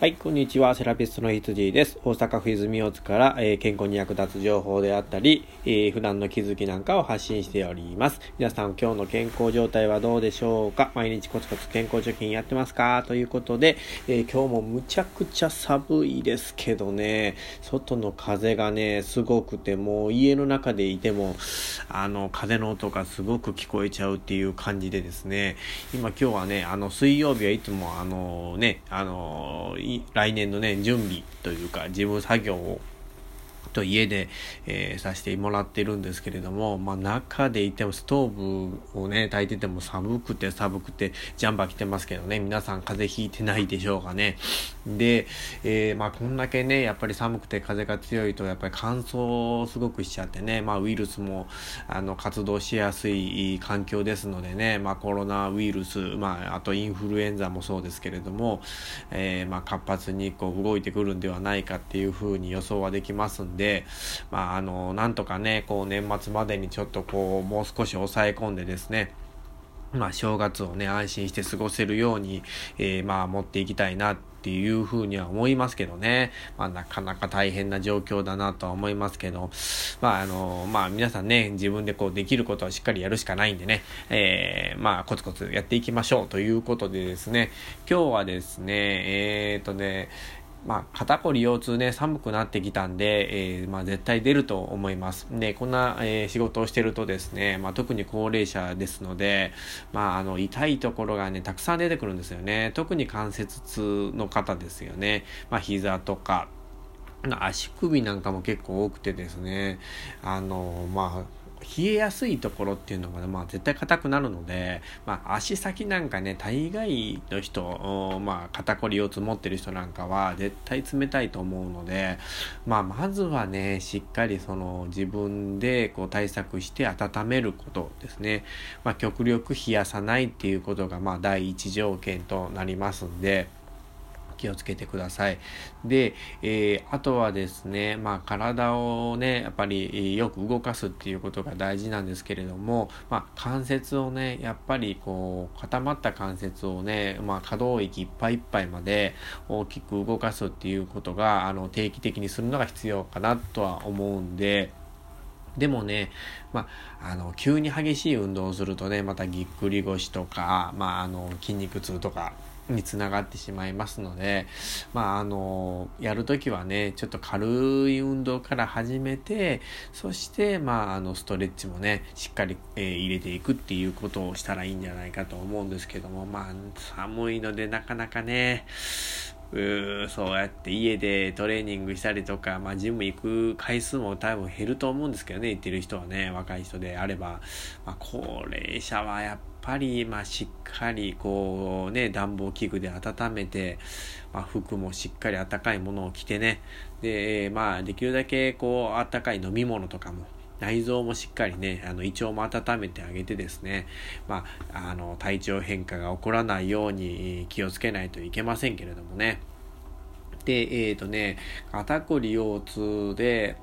はい、こんにちは。セラピストの羊です。大阪府泉大津から、えー、健康に役立つ情報であったり、えー、普段の気づきなんかを発信しております。皆さん、今日の健康状態はどうでしょうか？毎日コツコツ健康貯金やってますか？ということで、えー、今日もむちゃくちゃ寒いですけどね、外の風がね、すごくて、もう家の中でいても、あの、風の音がすごく聞こえちゃうっていう感じでですね、今今日はね、あの、水曜日はいつもあのね、あの、来年のね、準備というか、事務作業をと家で、えー、させてもらってるんですけれども、まあ、中でいてもストーブをね炊いてても寒くて寒くてジャンバー着てますけどね皆さん風邪ひいてないでしょうかね。で、えー、まあこんだけねやっぱり寒くて風が強いとやっぱり乾燥すごくしちゃってね、まあ、ウイルスもあの活動しやすい環境ですのでね、まあ、コロナウイルス、まあ、あとインフルエンザもそうですけれども、えー、まあ活発にこう動いてくるんではないかっていうふうに予想はできますんでで、まあ、あの、なんとかね、こう年末までにちょっとこう、もう少し抑え込んでですね、まあ、正月をね、安心して過ごせるように、えー、まあ、持っていきたいなっていうふうには思いますけどね。まあ、なかなか大変な状況だなとは思いますけど、まあ、あの、まあ、皆さんね、自分でこうできることはしっかりやるしかないんでね、えー、まあ、コツコツやっていきましょうということでですね、今日はですね、えー、っとね、まあ、肩こり腰痛ね、寒くなってきたんで、えー、まあ、絶対出ると思います。で、こんな、えー、仕事をしてるとですね、まあ、特に高齢者ですので、まあ、あの、痛いところがね、たくさん出てくるんですよね。特に関節痛の方ですよね。まあ、膝とか、足首なんかも結構多くてですね、あの、まあ、冷えやすいところっていうのが、ね、まあ、絶対硬くなるので、まあ、足先なんかね大概の人、まあ、肩こり腰痛持ってる人なんかは絶対冷たいと思うので、まあ、まずはねしっかりその自分でこう対策して温めることですね、まあ、極力冷やさないっていうことがまあ第一条件となりますんで。気をつけてください。で、えー、あとはですね、まあ、体をね、やっぱりよく動かすっていうことが大事なんですけれども、まあ、関節をね、やっぱりこう、固まった関節をね、まあ、可動域いっぱいいっぱいまで大きく動かすっていうことが、あの、定期的にするのが必要かなとは思うんで、でもね、まあ、あの、急に激しい運動をするとね、またぎっくり腰とか、まあ、あの、筋肉痛とか、につながってしまいますので、まあ、あの、やるときはね、ちょっと軽い運動から始めて、そして、まあ、あの、ストレッチもね、しっかり、えー、入れていくっていうことをしたらいいんじゃないかと思うんですけども、まあ、寒いのでなかなかね、うそうやって家でトレーニングしたりとか、まあ、ジム行く回数も多分減ると思うんですけどね、行ってる人はね、若い人であれば、まあ、高齢者はやっぱぱり、まあ、しっかりこうね、暖房器具で温めて、まあ、服もしっかり暖かいものを着てね、で、まあ、できるだけこう、暖かい飲み物とかも、内臓もしっかりね、あの胃腸も温めてあげてですね、まあ、あの体調変化が起こらないように気をつけないといけませんけれどもね。で、えっ、ー、とね、肩こり腰痛で、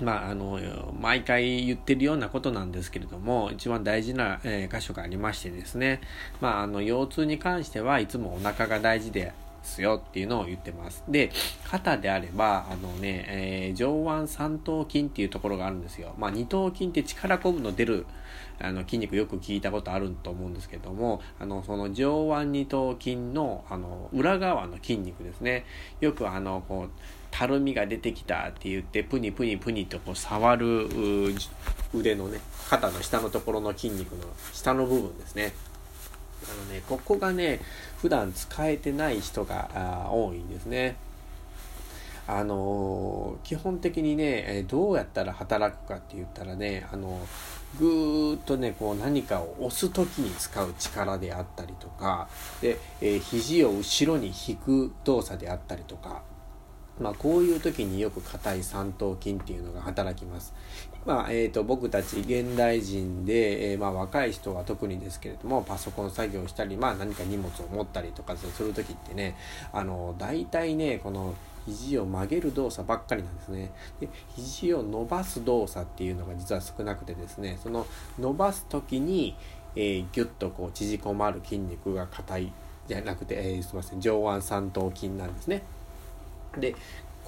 まあ、あの、毎回言ってるようなことなんですけれども、一番大事な、えー、箇所がありましてですね、まあ、あの、腰痛に関してはいつもお腹が大事ですよっていうのを言ってます。で、肩であれば、あのね、えー、上腕三頭筋っていうところがあるんですよ。まあ、二頭筋って力こぶの出る、あの、筋肉よく聞いたことあると思うんですけども、あの、その上腕二頭筋の、あの、裏側の筋肉ですね。よくあの、こう、たるみが出てきたって言って、プニプニプニとこう触る腕のね、肩の下のところの筋肉の下の部分ですね。あのね、ここがね、普段使えてない人が多いんですね。あの基本的にね、どうやったら働くかって言ったらね、あのぐーっとね、こう何かを押す時に使う力であったりとか、で、えー、肘を後ろに引く動作であったりとか、まあ、こういう時によく硬い三頭筋っていうのが働きます。まあえーと、僕たち現代人で、えー、まあ、若い人は特にですけれどもパソコン作業したり、まあ、何か荷物を持ったりとかする時ってねあの大体ねこの肘を曲げる動作ばっかりなんですねで肘を伸ばす動作っていうのが実は少なくてですねその伸ばす時に、えー、ギュッとこう縮こまる筋肉が硬いじゃなくて、えー、すみません上腕三頭筋なんですね。で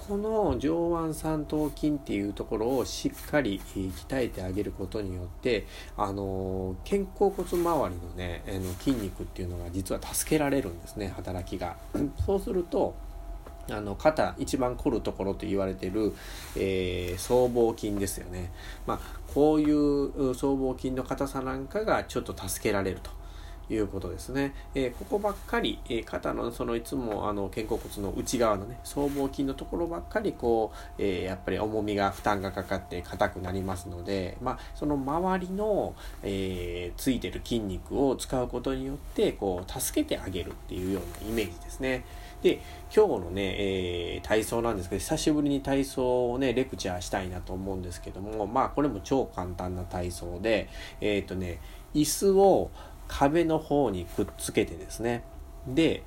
この上腕三頭筋っていうところをしっかり鍛えてあげることによってあの肩甲骨周りのねの筋肉っていうのが実は助けられるんですね働きが。そうするとあの肩一番凝るところと言われてる、えー、僧帽筋ですよね。まあ、こういう僧帽筋の硬さなんかがちょっと助けられると。いうことですね。えー、ここばっかり、えー、肩のそのいつもあの肩甲骨の内側のね僧帽筋のところばっかりこう、えー、やっぱり重みが負担がかかって硬くなりますので、まあ、その周りの、えついてる筋肉を使うことによってこう助けてあげるっていうようなイメージですね。で今日のね、えー、体操なんですけど久しぶりに体操をねレクチャーしたいなと思うんですけどもまあこれも超簡単な体操でえっ、ー、とね椅子を壁の方にくっつけてですね。で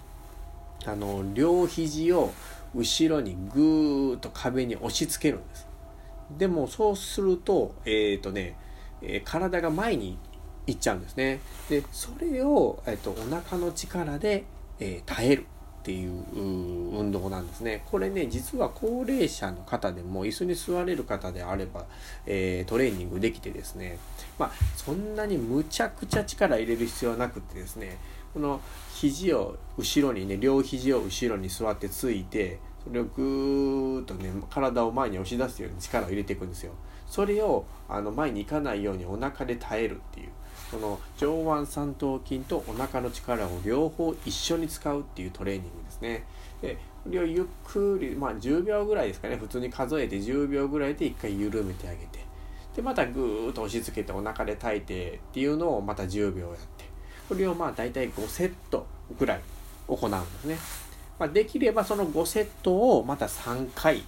あの両肘を後ろにぐーっと壁に押し付けるんです。でもそうするとえっ、ー、とね、えー、体が前に行っちゃうんですね。でそれを、えーと、お腹の力で、えー、耐える。っていう運動なんですね。これね、実は高齢者の方でも椅子に座れる方であれば、えー、トレーニングできてですね、まあ、そんなにむちゃくちゃ力入れる必要はなくてですね、この肘を後ろにね、両肘を後ろに座ってついて、それをぐーっとね、体を前に押し出すように力を入れていくんですよ。それをあの前に行かないようにお腹で耐えるっていう。その上腕三頭筋とお腹の力を両方一緒に使うっていうトレーニングですね。でこれをゆっくり、まあ、10秒ぐらいですかね普通に数えて10秒ぐらいで1回緩めてあげてでまたぐーっと押し付けてお腹で耐えてっていうのをまた10秒やってこれをまあ大体5セットぐらい行うんですね。まあ、できればその5セットをまた3回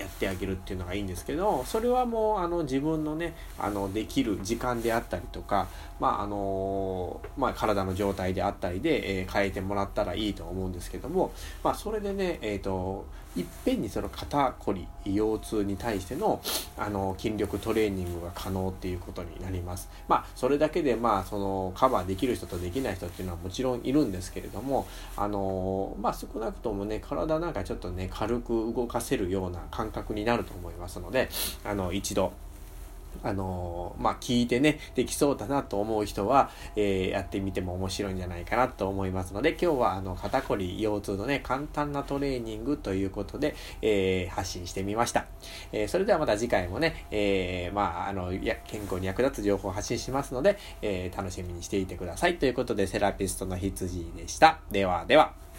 やってあげるっていうのがいいんですけどそれはもうあの自分のねあのできる時間であったりとか、まああのまあ、体の状態であったりで、えー、変えてもらったらいいと思うんですけども、まあ、それでね、えーといっぺんにその肩こり腰痛に対してのあの筋力トレーニングが可能っていうことになります。まあそれだけでまあそのカバーできる人とできない人っていうのはもちろんいるんですけれどもあのまあ少なくともね体なんかちょっとね軽く動かせるような感覚になると思いますのであの一度あのまあ、聞いてね、できそうだなと思う人は、えー、やってみても面白いんじゃないかなと思いますので、今日はあの肩こり腰痛のね、簡単なトレーニングということで、えー、発信してみました。えー、それではまた次回もね、えまあ、あの、や健康に役立つ情報を発信しますので、え楽しみにしていてください。ということで、セラピストの羊でした。ではでは。